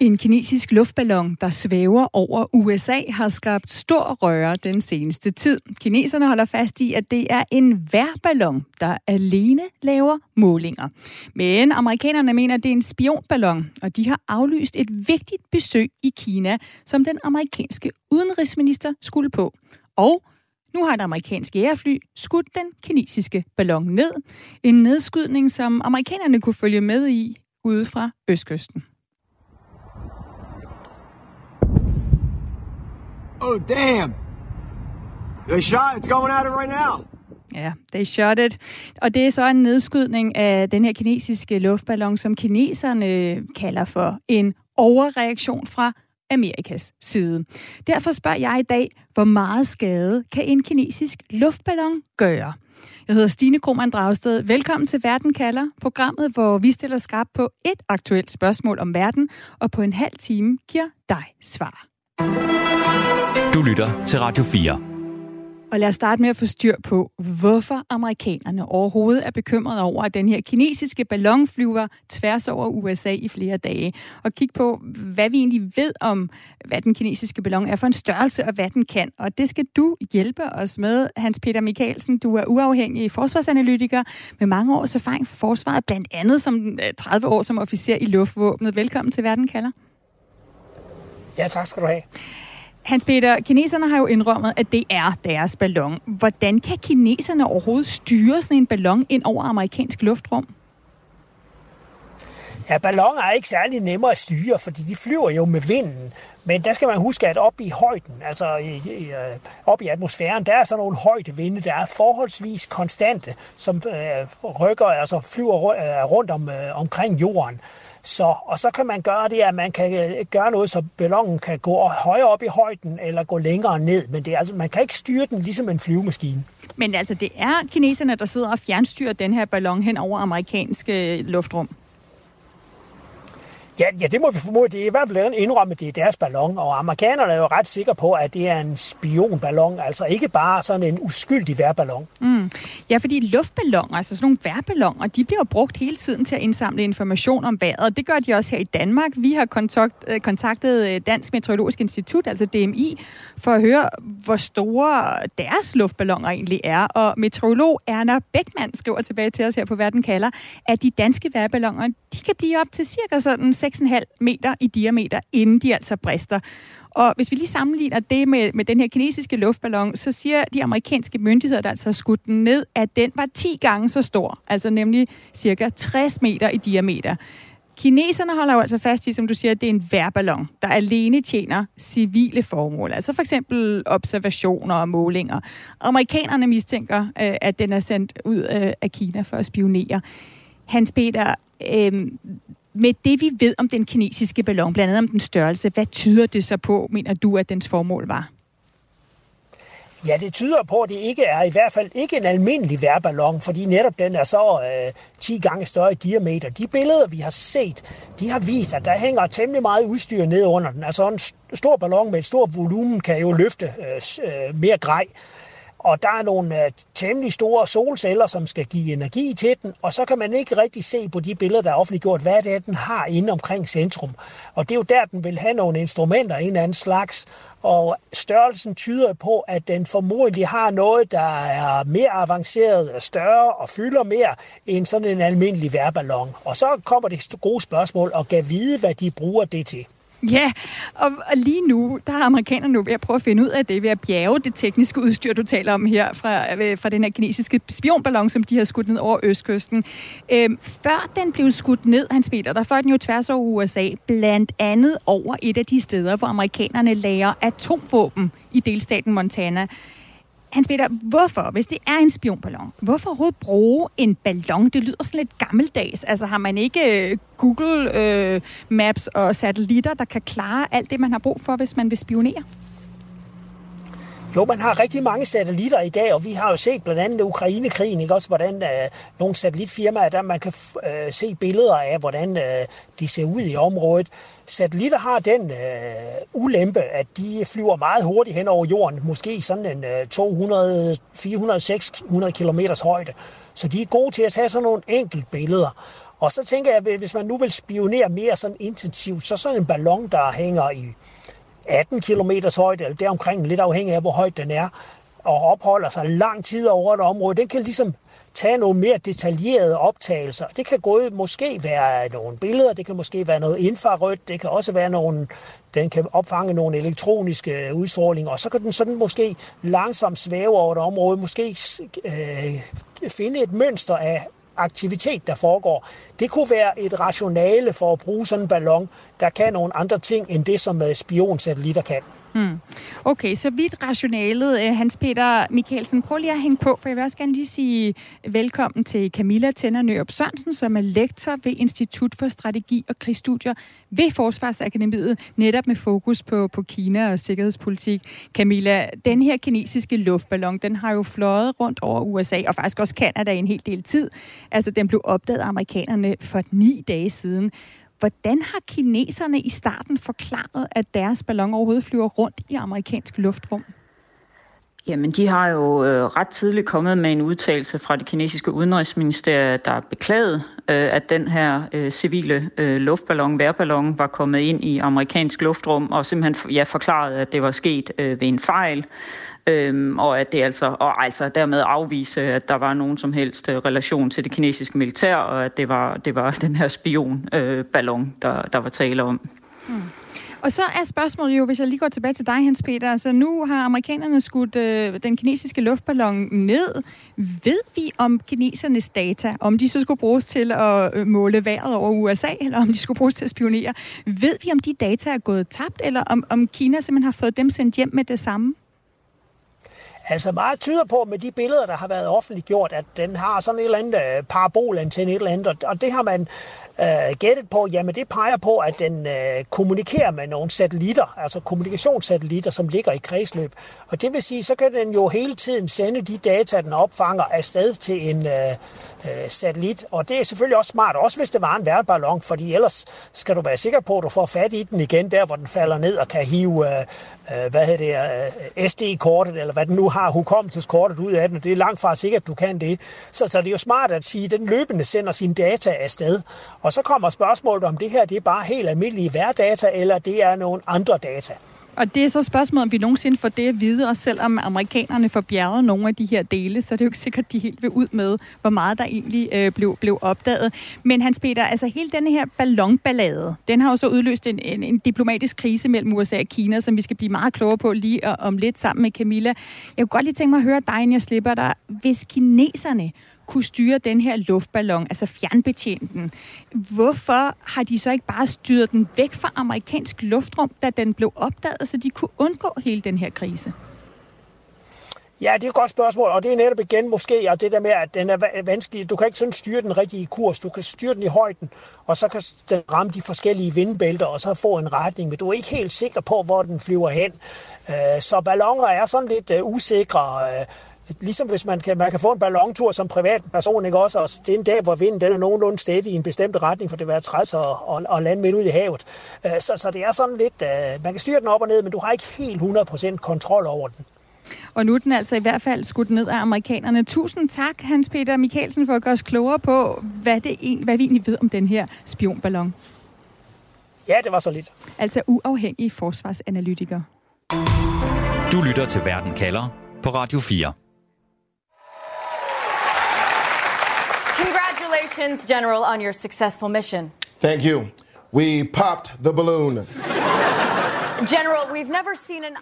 En kinesisk luftballon, der svæver over USA, har skabt stor røre den seneste tid. Kineserne holder fast i, at det er en værballon, der alene laver målinger. Men amerikanerne mener, at det er en spionballon, og de har aflyst et vigtigt besøg i Kina, som den amerikanske udenrigsminister skulle på. Og nu har et amerikansk jægerfly skudt den kinesiske ballon ned. En nedskydning, som amerikanerne kunne følge med i ude fra Østkysten. Oh, damn. They shot. It's going at it right now. Ja, they shot it. Og det er så en nedskydning af den her kinesiske luftballon, som kineserne kalder for en overreaktion fra Amerikas side. Derfor spørger jeg i dag, hvor meget skade kan en kinesisk luftballon gøre? Jeg hedder Stine Krohmann Dragsted. Velkommen til Verden kalder, programmet, hvor vi stiller skarp på et aktuelt spørgsmål om verden, og på en halv time giver dig svar. Du lytter til Radio 4. Og lad os starte med at få styr på, hvorfor amerikanerne overhovedet er bekymrede over, at den her kinesiske ballon flyver tværs over USA i flere dage. Og kigge på, hvad vi egentlig ved om, hvad den kinesiske ballon er for en størrelse, og hvad den kan. Og det skal du hjælpe os med, Hans Peter Mikkelsen. Du er uafhængig forsvarsanalytiker med mange års erfaring for forsvaret, blandt andet som 30 år som officer i luftvåbnet. Velkommen til Verden kalder. Ja, tak skal du have. Hans Peter, kineserne har jo indrømmet, at det er deres ballon. Hvordan kan kineserne overhovedet styre sådan en ballon ind over amerikansk luftrum? Ja, balloner er ikke særlig nemmere at styre, fordi de flyver jo med vinden. Men der skal man huske, at op i højden, altså i, i, øh, op i atmosfæren, der er sådan nogle højdevinde, der er forholdsvis konstante, som øh, rykker, altså flyver øh, rundt om, øh, omkring jorden. Så, og så kan man gøre det, at man kan øh, gøre noget, så ballonen kan gå højere op i højden eller gå længere ned. Men det er, altså, man kan ikke styre den ligesom en flyvemaskine. Men altså, det er kineserne, der sidder og fjernstyrer den her ballon hen over amerikanske øh, luftrum. Ja, ja, det må vi formode. Det er i hvert fald indrømme, at det er deres ballon, og amerikanerne er jo ret sikre på, at det er en spionballon, altså ikke bare sådan en uskyldig værballon. Mm. Ja, fordi luftballoner, altså sådan nogle værballoner, de bliver brugt hele tiden til at indsamle information om vejret, og det gør de også her i Danmark. Vi har kontakt, øh, kontaktet øh, Dansk Meteorologisk Institut, altså DMI, for at høre, hvor store deres luftballoner egentlig er. Og meteorolog Erna Beckmann skriver tilbage til os her på Verden kalder, at de danske værballoner, de kan blive op til cirka sådan 6,5 meter i diameter, inden de altså brister. Og hvis vi lige sammenligner det med, med den her kinesiske luftballon, så siger de amerikanske myndigheder, der altså har skudt den ned, at den var 10 gange så stor, altså nemlig cirka 60 meter i diameter. Kineserne holder jo altså fast i, som du siger, at det er en værballon, der alene tjener civile formål, altså for eksempel observationer og målinger. Amerikanerne mistænker, øh, at den er sendt ud øh, af Kina for at spionere. Hans Peter, øh, med det vi ved om den kinesiske ballon, blandt andet om den størrelse, hvad tyder det så på, mener du, at dens formål var? Ja, det tyder på, at det ikke er i hvert fald ikke en almindelig værballon, fordi netop den er så øh, 10 gange større i diameter. De billeder, vi har set, de har vist, at der hænger temmelig meget udstyr ned under den. Altså en stor ballon med et stort volumen kan jo løfte øh, øh mere grej. Og der er nogle øh, temmelig store solceller, som skal give energi til den, og så kan man ikke rigtig se på de billeder, der er offentliggjort, hvad det er, den har inde omkring centrum. Og det er jo der, den vil have nogle instrumenter en eller anden slags, og størrelsen tyder på, at den formodentlig har noget, der er mere avanceret, større og fylder mere end sådan en almindelig værballon. Og så kommer det gode spørgsmål, og kan vide, hvad de bruger det til. Ja, og, og lige nu, der er amerikanerne nu ved at prøve at finde ud af det, ved at bjerge det tekniske udstyr, du taler om her, fra, øh, fra den her kinesiske spionballon, som de har skudt ned over Østkysten. Øhm, før den blev skudt ned, Hans Peter, der fløj den jo tværs over USA, blandt andet over et af de steder, hvor amerikanerne lager atomvåben i delstaten Montana. Hans Peter, hvorfor, hvis det er en spionballon, hvorfor overhovedet bruge en ballon? Det lyder sådan lidt gammeldags. Altså har man ikke øh, Google øh, Maps og satellitter, der kan klare alt det, man har brug for, hvis man vil spionere? Jo, man har rigtig mange satellitter i dag, og vi har jo set blandt andet Ukraine-krigen, ikke også, hvordan øh, nogle satellitfirmaer, der man kan øh, se billeder af, hvordan øh, de ser ud i området. Satellitter har den øh, ulempe, at de flyver meget hurtigt hen over jorden, måske sådan en øh, 200, 400, 600 km højde. Så de er gode til at tage sådan nogle enkelt billeder. Og så tænker jeg, hvis man nu vil spionere mere sådan intensivt, så sådan en ballon, der hænger i 18 km højde, eller deromkring, lidt afhængig af, hvor højt den er, og opholder sig lang tid over et område, den kan ligesom tage nogle mere detaljerede optagelser. Det kan gå måske være nogle billeder, det kan måske være noget infrarødt, det kan også være nogle, den kan opfange nogle elektroniske udstrålinger, og så kan den sådan måske langsomt svæve over et område, måske øh, finde et mønster af aktivitet, der foregår. Det kunne være et rationale for at bruge sådan en ballon, der kan nogle andre ting, end det, som øh, spionsatellitter kan. Hmm. Okay, så vidt rationalet. Øh, Hans Peter Mikkelsen, prøv lige at hænge på, for jeg vil også gerne lige sige velkommen til Camilla Tænder Nørup Sørensen, som er lektor ved Institut for Strategi og Krigsstudier ved Forsvarsakademiet, netop med fokus på, på Kina og sikkerhedspolitik. Camilla, den her kinesiske luftballon, den har jo fløjet rundt over USA, og faktisk også Kanada i en hel del tid. Altså, den blev opdaget af amerikanerne for ni dage siden. Hvordan har kineserne i starten forklaret, at deres ballon overhovedet flyver rundt i amerikansk luftrum? Jamen, de har jo øh, ret tidligt kommet med en udtalelse fra det kinesiske udenrigsministerium, der beklagede, øh, at den her øh, civile øh, luftballon, værballon, var kommet ind i amerikansk luftrum, og simpelthen ja, forklaret, at det var sket øh, ved en fejl øhm, og at det altså, og altså dermed afvise, at der var nogen som helst øh, relation til det kinesiske militær, og at det var, det var den her spionballon, øh, der, der var tale om. Mm. Og så er spørgsmålet jo, hvis jeg lige går tilbage til dig, Hans Peter, altså nu har amerikanerne skudt øh, den kinesiske luftballon ned. Ved vi om kinesernes data, om de så skulle bruges til at øh, måle vejret over USA, eller om de skulle bruges til at spionere? Ved vi, om de data er gået tabt, eller om, om Kina simpelthen har fået dem sendt hjem med det samme? Altså meget tyder på med de billeder, der har været offentliggjort, at den har sådan et eller andet øh, parabolantenne, et eller andet, og det har man øh, gættet på, jamen det peger på, at den øh, kommunikerer med nogle satellitter, altså kommunikationssatellitter, som ligger i kredsløb. Og det vil sige, så kan den jo hele tiden sende de data, den opfanger afsted til en øh, øh, satellit. Og det er selvfølgelig også smart, også hvis det var en værtballon, fordi ellers skal du være sikker på, at du får fat i den igen, der hvor den falder ned og kan hive, øh, øh hvad hedder det, øh, SD-kortet, eller hvad den nu har, hukommelseskortet ud af den, det er langt fra sikkert, at du kan det. Så, så det er jo smart at sige, at den løbende sender sine data afsted. Og så kommer spørgsmålet om det her, det er bare helt almindelige værdata, eller det er nogle andre data. Og det er så spørgsmålet, om vi nogensinde får det at vide, og selvom amerikanerne får bjerget nogle af de her dele, så er det jo ikke sikkert, at de helt vil ud med, hvor meget der egentlig øh, blev, blev opdaget. Men Hans Peter, altså hele denne her ballonballade, den har jo så udløst en, en, en diplomatisk krise mellem USA og Kina, som vi skal blive meget klogere på lige øh, om lidt sammen med Camilla. Jeg kunne godt lige tænke mig at høre dig, inden jeg slipper dig. Hvis kineserne kunne styre den her luftballon, altså fjernbetjene den. Hvorfor har de så ikke bare styret den væk fra amerikansk luftrum, da den blev opdaget, så de kunne undgå hele den her krise? Ja, det er et godt spørgsmål, og det er netop igen måske, og det der med, at den er vanskelig. Du kan ikke sådan styre den rigtige kurs. Du kan styre den i højden, og så kan den ramme de forskellige vindbælter, og så få en retning, men du er ikke helt sikker på, hvor den flyver hen. Øh, så ballonger er sådan lidt øh, usikre. Øh, Ligesom hvis man kan, man kan få en ballontur som privatperson, ikke også, og det er en dag, hvor vinden den er nogenlunde stedig i en bestemt retning, for det vil være træls at, at, at lande midt ud i havet. Øh, så, så det er sådan lidt, øh, man kan styre den op og ned, men du har ikke helt 100% kontrol over den. Og nu er den altså i hvert fald skudt ned af amerikanerne. Tusind tak, Hans Peter Mikkelsen, for at gøre os klogere på, hvad, det, hvad vi egentlig ved om den her spionballon. Ja, det var så lidt. Altså uafhængig forsvarsanalytiker. Du lytter til Verden kalder på Radio 4. Congratulations, General, on your successful mission. Thank you. We popped the balloon. General, we've never seen an...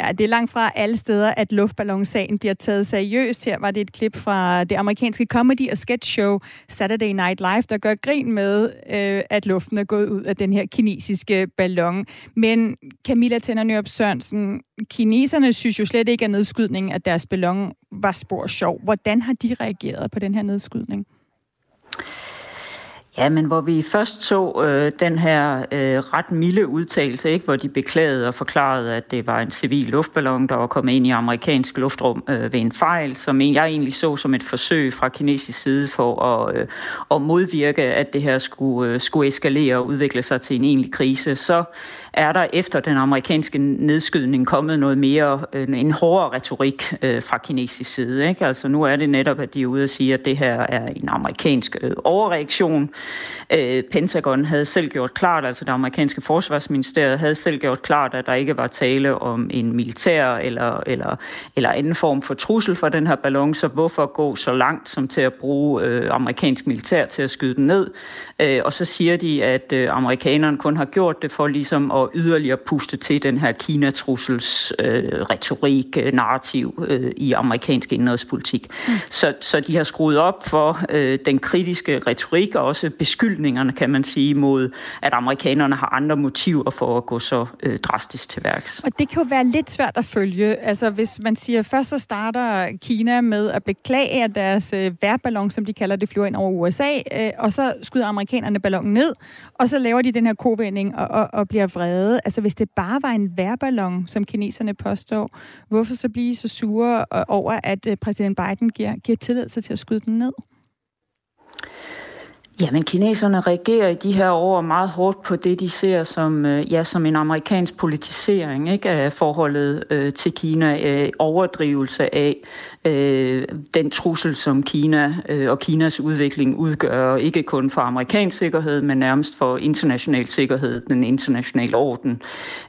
Ja, det er langt fra alle steder, at luftballonsagen bliver taget seriøst. Her var det et klip fra det amerikanske comedy- og sketch show Saturday Night Live, der gør grin med, øh, at luften er gået ud af den her kinesiske ballon. Men Camilla Tænder Sørensen, kineserne synes jo slet ikke, at nedskydningen af deres ballon var spor sjov. Hvordan har de reageret på den her nedskydning? Ja, men hvor vi først så øh, den her øh, ret milde udtalelse, ikke, hvor de beklagede og forklarede, at det var en civil luftballon, der var kommet ind i amerikansk luftrum øh, ved en fejl, som jeg egentlig så som et forsøg fra kinesisk side for at, øh, at modvirke, at det her skulle, øh, skulle eskalere og udvikle sig til en egentlig krise. Så er der efter den amerikanske nedskydning kommet noget mere, øh, en hårdere retorik øh, fra kinesisk side. Ikke? Altså nu er det netop, at de er ude og sige, at det her er en amerikansk øh, overreaktion. Øh, Pentagon havde selv gjort klart, altså det amerikanske forsvarsministeriet havde selv gjort klart, at der ikke var tale om en militær eller, eller, eller anden form for trussel for den her ballon, så hvorfor gå så langt som til at bruge øh, amerikansk militær til at skyde den ned? Øh, og så siger de, at øh, amerikanerne kun har gjort det for ligesom at yderligere puste til den her Kina-trussels øh, retorik, øh, narrativ øh, i amerikansk indrigspolitik. Mm. Så, så de har skruet op for øh, den kritiske retorik og også beskyldningerne, kan man sige, mod at amerikanerne har andre motiver for at gå så øh, drastisk til værks. Og det kan jo være lidt svært at følge. Altså hvis man siger, først så starter Kina med at beklage, at deres øh, værballon, som de kalder det, flyver ind over USA, øh, og så skyder amerikanerne ballonen ned, og så laver de den her kovending og, og, og bliver vrede. Altså hvis det bare var en værballon, som kineserne påstår, hvorfor så blive så sure øh, over, at øh, præsident Biden giver, giver tilladelse til at skyde den ned? Jamen, kineserne reagerer i de her år meget hårdt på det, de ser som, øh, ja, som en amerikansk politisering ikke, af forholdet øh, til Kina, øh, overdrivelse af øh, den trussel, som Kina øh, og Kinas udvikling udgør, ikke kun for amerikansk sikkerhed, men nærmest for international sikkerhed, den internationale orden.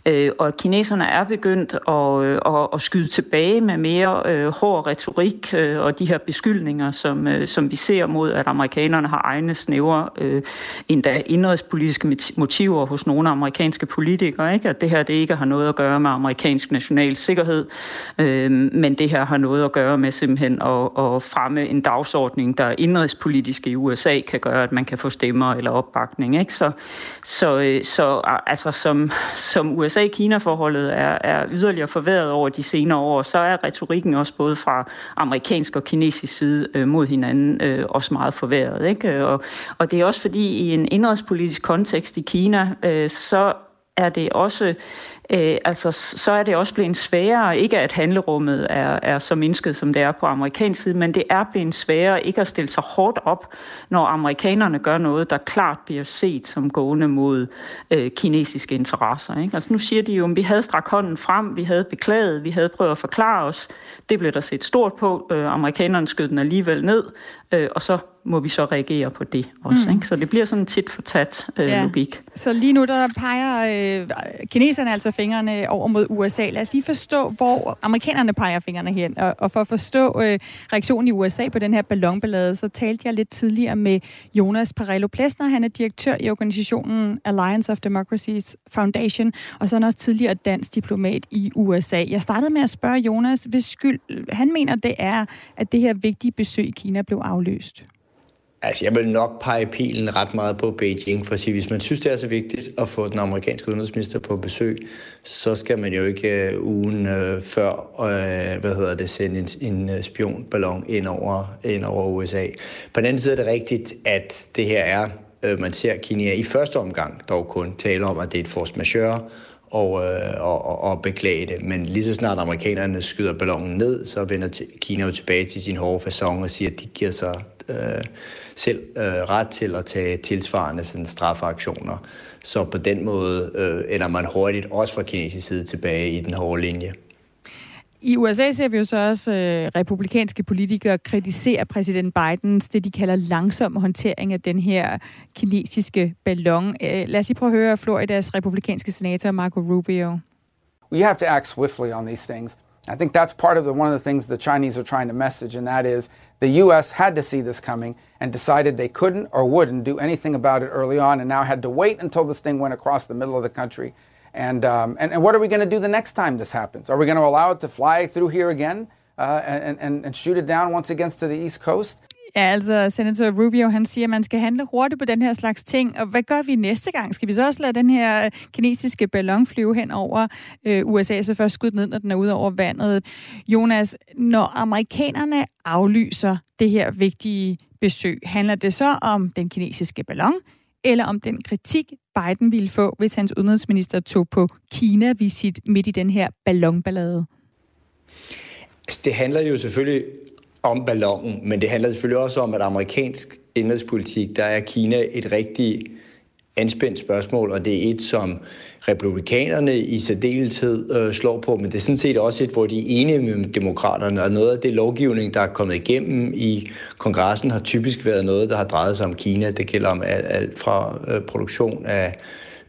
Øh, og kineserne er begyndt at, øh, at, at skyde tilbage med mere øh, hård retorik øh, og de her beskyldninger, som, øh, som vi ser mod, at amerikanerne har egne snævre, øh, endda indrigspolitiske motiver hos nogle amerikanske politikere, ikke? at det her det ikke har noget at gøre med amerikansk national sikkerhed, øh, men det her har noget at gøre med simpelthen at, at fremme en dagsordning, der indrigspolitisk i USA kan gøre, at man kan få stemmer eller opbakning. Ikke? Så, så, øh, så altså, som, som USA-Kina-forholdet er, er yderligere forværret over de senere år, så er retorikken også både fra amerikansk og kinesisk side øh, mod hinanden øh, også meget forværret. Ikke? Og, og det er også fordi i en indrigspolitisk kontekst i Kina, øh, så er det også øh, altså, så er det også blevet sværere, ikke at handlerummet er, er så mindsket, som det er på amerikansk side, men det er blevet sværere ikke at stille sig hårdt op, når amerikanerne gør noget, der klart bliver set som gående mod øh, kinesiske interesser. Ikke? Altså, nu siger de jo, at vi havde strakt hånden frem, vi havde beklaget, vi havde prøvet at forklare os. Det blev der set stort på. Øh, amerikanerne skød den alligevel ned, øh, og så må vi så reagere på det også. Mm. Ikke? Så det bliver sådan tit for tat øh, ja. logik. Så lige nu der peger øh, kineserne altså fingrene over mod USA. Lad os lige forstå, hvor amerikanerne peger fingrene hen. Og, og for at forstå øh, reaktionen i USA på den her ballonballade, så talte jeg lidt tidligere med Jonas Parello Plesner. Han er direktør i organisationen Alliance of Democracies Foundation, og så er han også tidligere dansk diplomat i USA. Jeg startede med at spørge Jonas, hvis skyld han mener, det er, at det her vigtige besøg i Kina blev afløst. Altså, jeg vil nok pege pilen ret meget på Beijing, for at sige, hvis man synes, det er så vigtigt at få den amerikanske udenrigsminister på besøg, så skal man jo ikke uh, ugen uh, før, uh, hvad hedder det, sende en, en spionballon ind over, ind over USA. På den anden side er det rigtigt, at det her er, uh, man ser Kina i første omgang dog kun tale om, at det er et force majeure, og, øh, og, og beklage det. Men lige så snart amerikanerne skyder ballonen ned, så vender Kina jo tilbage til sin hårde fasong og siger, at de giver sig øh, selv øh, ret til at tage tilsvarende sådan, strafaktioner. Så på den måde øh, ender man hurtigt, også fra kinesisk side, tilbage i den hårde linje. I USA ser vi jo så også øh, republikanske politikere kritisere præsident Bidens, det de kalder langsom håndtering af den her kinesiske ballon. Øh, lad os lige prøve at høre Floridas republikanske senator Marco Rubio. We have to act swiftly on these things. I think that's part of the, one of the things the Chinese are trying to message, and that is the U.S. had to see this coming and decided they couldn't or wouldn't do anything about it early on, and now had to wait until this thing went across the middle of the country And, um, and, and what are we going to do the next time this happens? Are we going to allow it to fly through here again uh, and, and, and shoot it down once again to the East Coast? Ja, altså senator Rubio, han siger, at man skal handle hurtigt på den her slags ting. Og hvad gør vi næste gang? Skal vi så også lade den her kinesiske ballon flyve hen over øh, USA, så først skudt ned, når den er ude over vandet? Jonas, når amerikanerne aflyser det her vigtige besøg. Handler det så om den kinesiske ballon, eller om den kritik, Biden ville få, hvis hans udenrigsminister tog på Kina-visit midt i den her ballonballade? Altså, det handler jo selvfølgelig om ballonen, men det handler selvfølgelig også om, at amerikansk indrigspolitik, der er Kina et rigtig anspændt spørgsmål, og det er et, som republikanerne i særdeleshed øh, slår på, men det er sådan set også et, hvor de er enige med demokraterne, og noget af det lovgivning, der er kommet igennem i kongressen, har typisk været noget, der har drejet sig om Kina. Det gælder om alt, alt fra øh, produktion af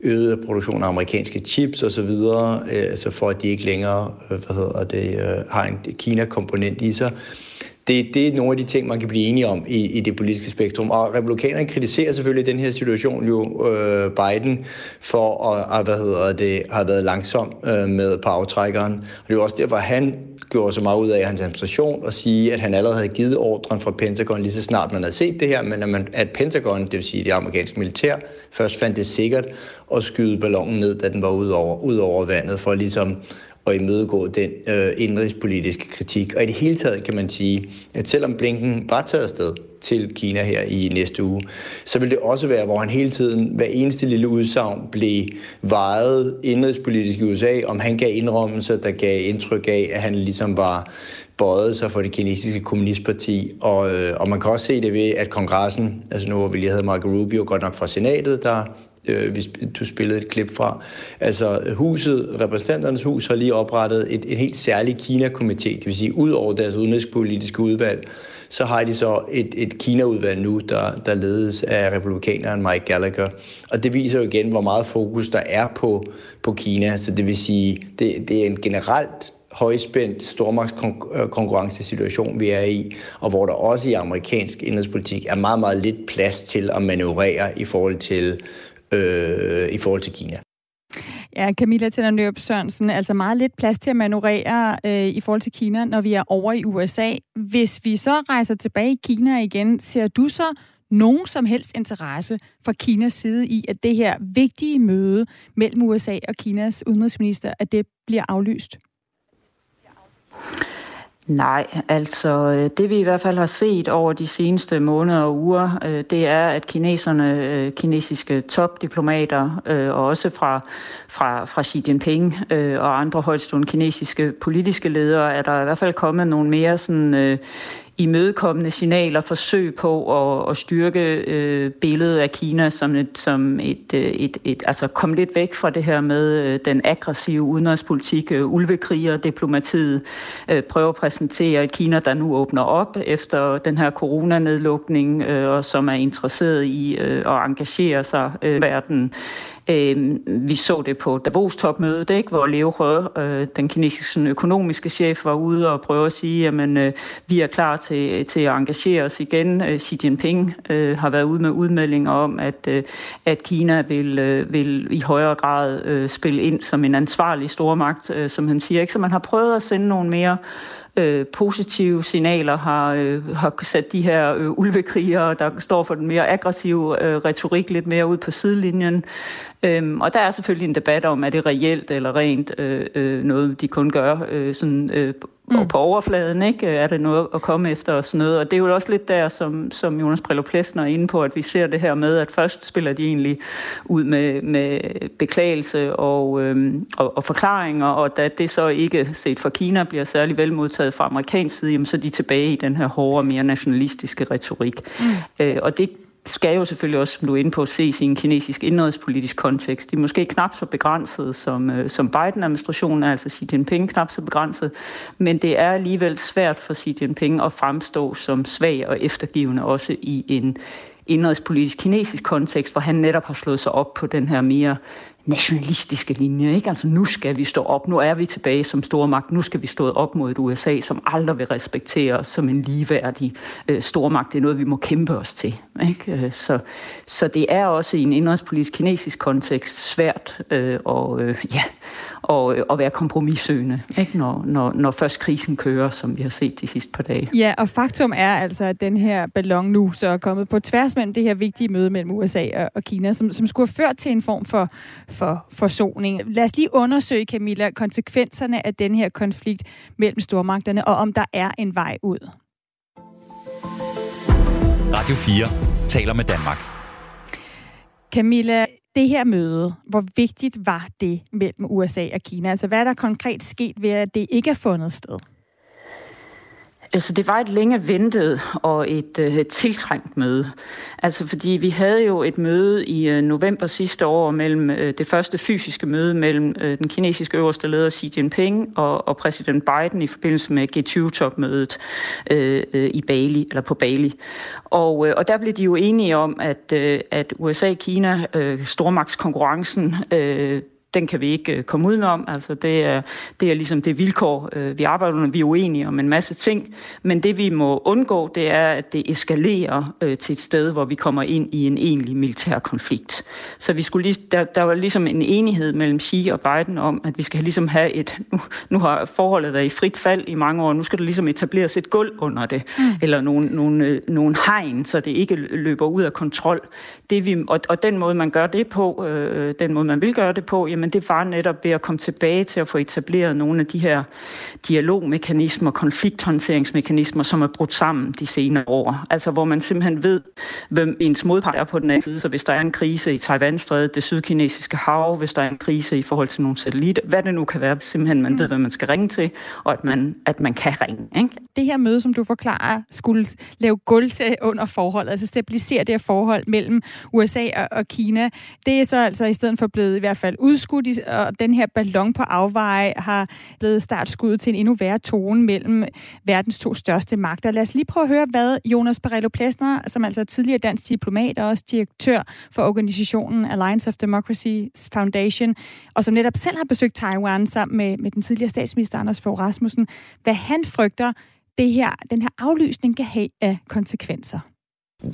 øget produktion af amerikanske chips osv., øh, altså for at de ikke længere øh, hvad hedder det, øh, har en Kina-komponent i sig det, det er nogle af de ting, man kan blive enige om i, i det politiske spektrum. Og republikanerne kritiserer selvfølgelig den her situation jo øh, Biden for at, at hvad hedder det, har været langsom øh, med på aftrækkeren. Og det er jo også derfor, han gjorde så meget ud af hans administration og sige, at han allerede havde givet ordren fra Pentagon lige så snart man havde set det her, men at, man, at Pentagon, det vil sige det amerikanske militær, først fandt det sikkert at skyde ballonen ned, da den var ud over, ud over vandet, for ligesom at imødegå den øh, indrigspolitiske kritik. Og i det hele taget kan man sige, at selvom Blinken var taget afsted til Kina her i næste uge, så vil det også være, hvor han hele tiden, hver eneste lille udsagn, blev vejet indrigspolitisk i USA, om han gav indrømmelser, der gav indtryk af, at han ligesom var bøjet sig for det kinesiske kommunistparti, og, øh, og man kan også se det ved, at kongressen, altså nu hvor vi lige havde Marco Rubio, godt nok fra senatet, der øh, du spillede et klip fra. Altså huset, repræsentanternes hus, har lige oprettet et, et helt særligt Kina-komité, det vil sige, ud over deres udenrigspolitiske udvalg, så har de så et, et Kina-udvalg nu, der, der ledes af republikaneren Mike Gallagher. Og det viser jo igen, hvor meget fokus der er på, på Kina. Så det vil sige, det, det er en generelt højspændt stormagtskonkurrencesituation, vi er i, og hvor der også i amerikansk indrigspolitik er meget, meget lidt plads til at manøvrere i forhold til øh, i forhold til Kina. Ja, Camilla Tænder Sørensen, altså meget lidt plads til at manøvrere øh, i forhold til Kina, når vi er over i USA. Hvis vi så rejser tilbage i Kina igen, ser du så nogen som helst interesse fra Kinas side i, at det her vigtige møde mellem USA og Kinas udenrigsminister, at det bliver aflyst? Nej, altså øh, det vi i hvert fald har set over de seneste måneder og uger, øh, det er, at kineserne, øh, kinesiske topdiplomater og også fra, fra, fra Xi Jinping og andre højtstående kinesiske politiske ledere, er der i hvert fald kommet nogle mere sådan imødekommende signaler, forsøg på at, at styrke øh, billedet af Kina som et, som et, øh, et, et, altså komme lidt væk fra det her med øh, den aggressive udenrigspolitik, øh, ulvekriger, diplomatiet, øh, prøve at præsentere et Kina, der nu åbner op efter den her coronanedlukning, øh, og som er interesseret i øh, at engagere sig øh, verden. Øh, vi så det på Davos-topmødet, ikke, hvor Leo He, øh, den kinesiske sådan, økonomiske chef, var ude og prøve at sige, at øh, vi er klar til, til at engagere os igen. Øh, Xi Jinping øh, har været ude med udmeldinger om, at, øh, at Kina vil, øh, vil i højere grad øh, spille ind som en ansvarlig stormagt, øh, som han siger. Ikke? Så man har prøvet at sende nogle mere øh, positive signaler har, øh, har sat de her øh, ulvekrigere, der står for den mere aggressive øh, retorik, lidt mere ud på sidelinjen. Øhm, og der er selvfølgelig en debat om, er det reelt eller rent øh, øh, noget, de kun gør øh, sådan, øh, mm. på overfladen, ikke? Er det noget at komme efter og sådan noget? Og det er jo også lidt der, som, som Jonas Prello Plesner er inde på, at vi ser det her med, at først spiller de egentlig ud med, med beklagelse og, øhm, og, og forklaringer, og da det så ikke set fra Kina bliver særlig vel modtaget fra amerikansk side, jamen, så er de tilbage i den her hårde, mere nationalistiske retorik. Mm. Øh, og det skal jo selvfølgelig også, som du er inde på, ses i en kinesisk indrigspolitisk kontekst. De er måske knap så begrænset som, øh, som Biden-administrationen, altså Xi Jinping knap så begrænset, men det er alligevel svært for Xi Jinping at fremstå som svag og eftergivende også i en indrigspolitisk kinesisk kontekst, hvor han netop har slået sig op på den her mere nationalistiske linje. Ikke? Altså nu skal vi stå op, nu er vi tilbage som stormagt, nu skal vi stå op mod et USA, som aldrig vil respektere os som en ligeværdig øh, stormagt. Det er noget, vi må kæmpe os til. Ikke? Øh, så, så det er også i en indrigspolitisk kinesisk kontekst svært øh, og, øh, ja, og, øh, at være kompromissøgende, ikke? Når, når, når først krisen kører, som vi har set de sidste par dage. Ja, og faktum er altså, at den her ballon nu så er kommet på tværs mellem det her vigtige møde mellem USA og, og Kina, som, som skulle have ført til en form for, for forsoning. Lad os lige undersøge, Camilla, konsekvenserne af den her konflikt mellem stormagterne, og om der er en vej ud. Radio 4 taler med Danmark. Camilla, det her møde, hvor vigtigt var det mellem USA og Kina? Altså, hvad er der konkret sket ved, at det ikke er fundet sted? Altså, det var et længe ventet og et øh, tiltrængt møde. Altså, fordi vi havde jo et møde i øh, november sidste år mellem øh, det første fysiske møde mellem øh, den kinesiske øverste leder Xi Jinping og, og præsident Biden i forbindelse med G20-topmødet øh, øh, i Bali, eller på Bali. Og, øh, og der blev de jo enige om, at, øh, at USA-Kina, øh, stormagtskonkurrencen, øh, den kan vi ikke øh, komme udenom. Altså, det, er, det er ligesom det vilkår, øh, vi arbejder under. Vi er uenige om en masse ting, men det vi må undgå, det er, at det eskalerer øh, til et sted, hvor vi kommer ind i en egentlig militær konflikt. Så vi skulle lige, der, der var ligesom en enighed mellem Xi og Biden om, at vi skal ligesom have et... Nu, nu har forholdet været i frit fald i mange år, nu skal der ligesom etableres et gulv under det, mm. eller nogle, nogle, nogle hegn, så det ikke løber ud af kontrol. Det vi, og, og den måde, man gør det på, øh, den måde, man vil gøre det på, jamen det var netop ved at komme tilbage til at få etableret nogle af de her dialogmekanismer, konflikthåndteringsmekanismer, som er brudt sammen de senere år. Altså hvor man simpelthen ved, hvem ens modpart er på den anden side. Så hvis der er en krise i Taiwanstrædet, det sydkinesiske hav, hvis der er en krise i forhold til nogle satellitter, hvad det nu kan være, simpelthen man ved, hvad man skal ringe til, og at man, at man kan ringe. Ikke? Det her møde, som du forklarer, skulle lave gulv til under forholdet, altså stabilisere det her forhold mellem USA og, og Kina. Det er så altså i stedet for blevet i hvert fald udskudt, og den her ballon på afveje har blevet startskud til en endnu værre tone mellem verdens to største magter. Lad os lige prøve at høre, hvad Jonas Barello Plesner, som altså er tidligere dansk diplomat og også direktør for organisationen Alliance of Democracy Foundation, og som netop selv har besøgt Taiwan sammen med, med den tidligere statsminister Anders Fogh Rasmussen, hvad han frygter, det her, den her aflysning kan have af konsekvenser.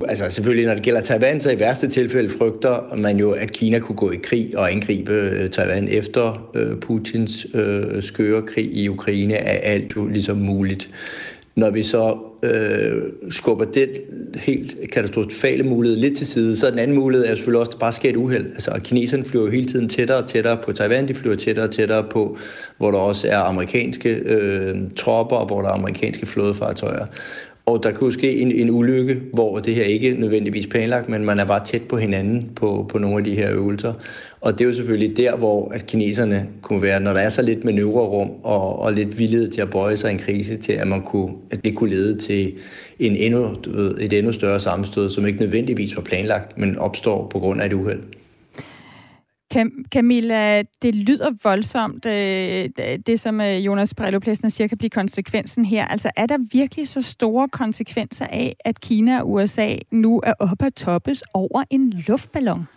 Altså selvfølgelig, når det gælder Taiwan, så i værste tilfælde frygter man jo, at Kina kunne gå i krig og angribe øh, Taiwan efter øh, Putins øh, skøre krig i Ukraine, er alt jo ligesom muligt. Når vi så øh, skubber den helt katastrofale mulighed lidt til side, så den anden mulighed er selvfølgelig også, at der bare sker et uheld. Altså, kineserne flyver jo hele tiden tættere og tættere på Taiwan, de flyver tættere og tættere på, hvor der også er amerikanske øh, tropper, og hvor der er amerikanske flådefartøjer. Og der kan jo ske en, en ulykke, hvor det her ikke nødvendigvis planlagt, men man er bare tæt på hinanden på, på nogle af de her øvelser. Og det er jo selvfølgelig der, hvor at kineserne kunne være, når der er så lidt manøvrerum og, og lidt villighed til at bøje sig i en krise, til at, man kunne, at det kunne lede til en endnu, du ved, et endnu større sammenstød, som ikke nødvendigvis var planlagt, men opstår på grund af et uheld. Cam- Camilla, det lyder voldsomt, øh, det som øh, Jonas Perello siger kan blive konsekvensen her. Altså er der virkelig så store konsekvenser af, at Kina og USA nu er oppe at toppes over en luftballon?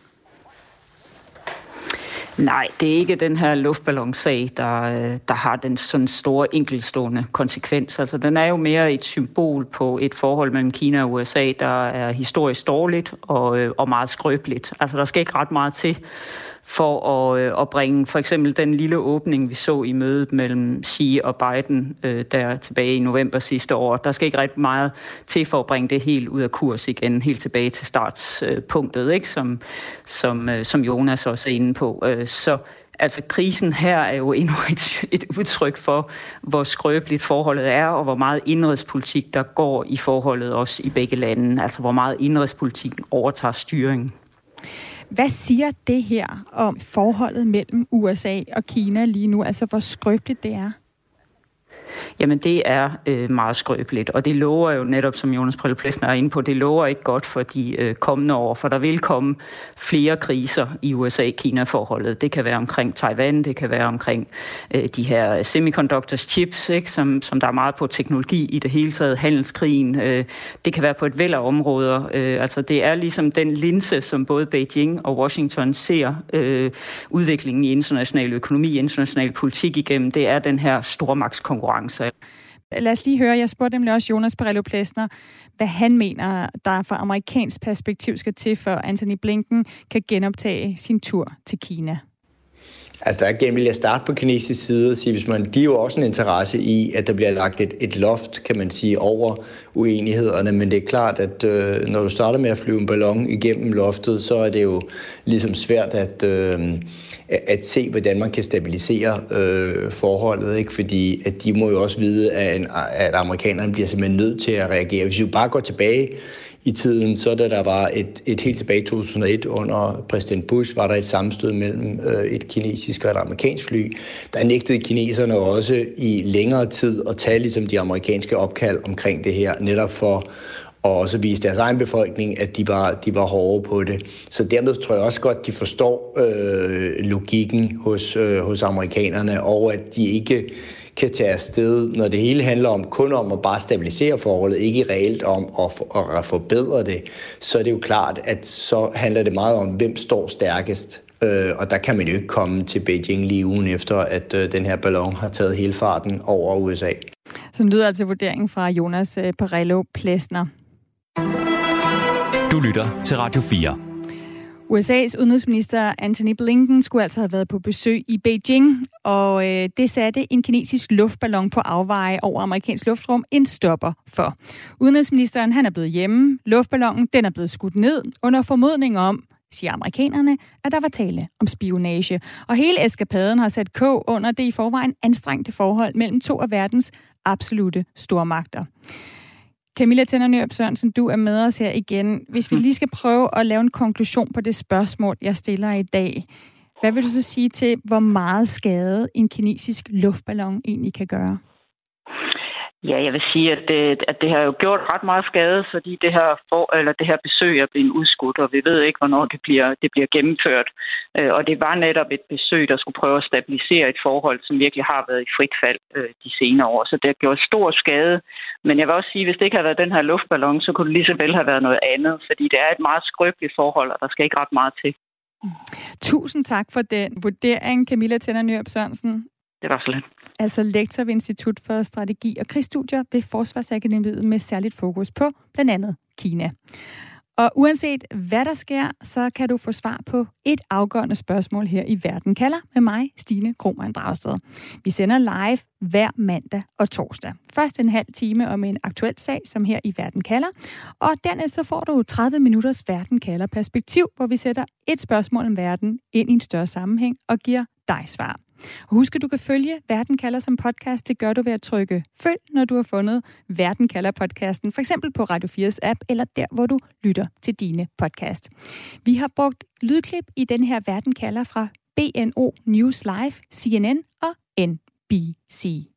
Nej, det er ikke den her luftballonsag, der, øh, der har den sådan store enkelstående konsekvens. Altså, den er jo mere et symbol på et forhold mellem Kina og USA, der er historisk dårligt og, og meget skrøbeligt. Altså, der skal ikke ret meget til for at, øh, at bringe for eksempel den lille åbning, vi så i mødet mellem Xi og Biden øh, der tilbage i november sidste år. Der skal ikke ret meget til for at bringe det helt ud af kurs igen, helt tilbage til startpunktet, ikke? Som, som, øh, som Jonas også er inde på. Øh, så Altså krisen her er jo endnu et, et udtryk for, hvor skrøbeligt forholdet er, og hvor meget indrigspolitik der går i forholdet også i begge lande. Altså hvor meget indrigspolitikken overtager styringen. Hvad siger det her om forholdet mellem USA og Kina lige nu? Altså, hvor skrøbeligt det er? Jamen det er øh, meget skrøbeligt, og det lover jo netop, som Jonas Prille er inde på, det lover ikke godt for de øh, kommende år, for der vil komme flere kriser i USA-Kina-forholdet. Det kan være omkring Taiwan, det kan være omkring øh, de her semiconductors chips, ikke, som, som der er meget på teknologi i det hele taget, handelskrigen. Øh, det kan være på et væld af områder. Øh, altså det er ligesom den linse, som både Beijing og Washington ser øh, udviklingen i international økonomi, international politik igennem. Det er den her stormagtskonkurrence konkurrence. Lad os lige høre, jeg spurgte nemlig også Jonas Barello Plesner, hvad han mener, der fra amerikansk perspektiv skal til, for Anthony Blinken kan genoptage sin tur til Kina. Altså der igen vil jeg starte på kinesisk side og sige, hvis man, de er jo også en interesse i, at der bliver lagt et, et loft, kan man sige, over uenighederne, men det er klart, at øh, når du starter med at flyve en ballon igennem loftet, så er det jo ligesom svært at, øh, at se, hvordan man kan stabilisere øh, forholdet, ikke? fordi at de må jo også vide, at, en, at amerikanerne bliver simpelthen nødt til at reagere. Hvis vi bare går tilbage i tiden, så da der var et, et helt tilbage i 2001 under præsident Bush, var der et sammenstød mellem øh, et kinesisk og et amerikansk fly. Der nægtede kineserne også i længere tid at tage ligesom de amerikanske opkald omkring det her, netop for og også vise deres egen befolkning, at de var, de var hårde på det. Så dermed tror jeg også godt, de forstår øh, logikken hos, øh, hos amerikanerne, og at de ikke kan tage afsted, når det hele handler om kun om at bare stabilisere forholdet, ikke reelt om at, at forbedre det, så er det jo klart, at så handler det meget om, hvem står stærkest. Øh, og der kan man jo ikke komme til Beijing lige ugen efter, at øh, den her ballon har taget hele farten over USA. Så lyder altså vurderingen fra Jonas øh, Parello Plesner. Du lytter til Radio 4. USA's udenrigsminister Anthony Blinken skulle altså have været på besøg i Beijing, og øh, det satte en kinesisk luftballon på afveje over amerikansk luftrum en stopper for. Udenrigsministeren han er blevet hjemme, luftballonen den er blevet skudt ned under formodning om, siger amerikanerne, at der var tale om spionage. Og hele eskapaden har sat kog under det i forvejen anstrengte forhold mellem to af verdens absolute stormagter. Camilla Tænder Sørensen, du er med os her igen. Hvis vi lige skal prøve at lave en konklusion på det spørgsmål, jeg stiller i dag. Hvad vil du så sige til, hvor meget skade en kinesisk luftballon egentlig kan gøre? Ja, jeg vil sige, at det, at det har jo gjort ret meget skade, fordi det her, for, eller det her besøg er blevet udskudt, og vi ved ikke, hvornår det bliver, det bliver gennemført. Øh, og det var netop et besøg, der skulle prøve at stabilisere et forhold, som virkelig har været i frit fald øh, de senere år. Så det har gjort stor skade. Men jeg vil også sige, at hvis det ikke havde været den her luftballon, så kunne det lige så vel have været noget andet, fordi det er et meget skrøbeligt forhold, og der skal ikke ret meget til. Tusind tak for den vurdering, Camilla Tænder Nyrup Sørensen. Det var så lidt. Altså lektor ved Institut for Strategi og Krigsstudier ved Forsvarsakademiet med særligt fokus på blandt andet Kina. Og uanset hvad der sker, så kan du få svar på et afgørende spørgsmål her i Verden kalder med mig, Stine Krohmann Dragsted. Vi sender live hver mandag og torsdag. Først en halv time om en aktuel sag, som her i Verden kalder. Og dernæst så får du 30 minutters Verden kalder perspektiv, hvor vi sætter et spørgsmål om verden ind i en større sammenhæng og giver dig svar. Og husk, at du kan følge Verden kalder som podcast. Det gør du ved at trykke følg, når du har fundet Verden kalder podcasten, for eksempel på Radio 4's app, eller der, hvor du lytter til dine podcast. Vi har brugt lydklip i den her Verden kalder fra BNO News Live, CNN og NBC.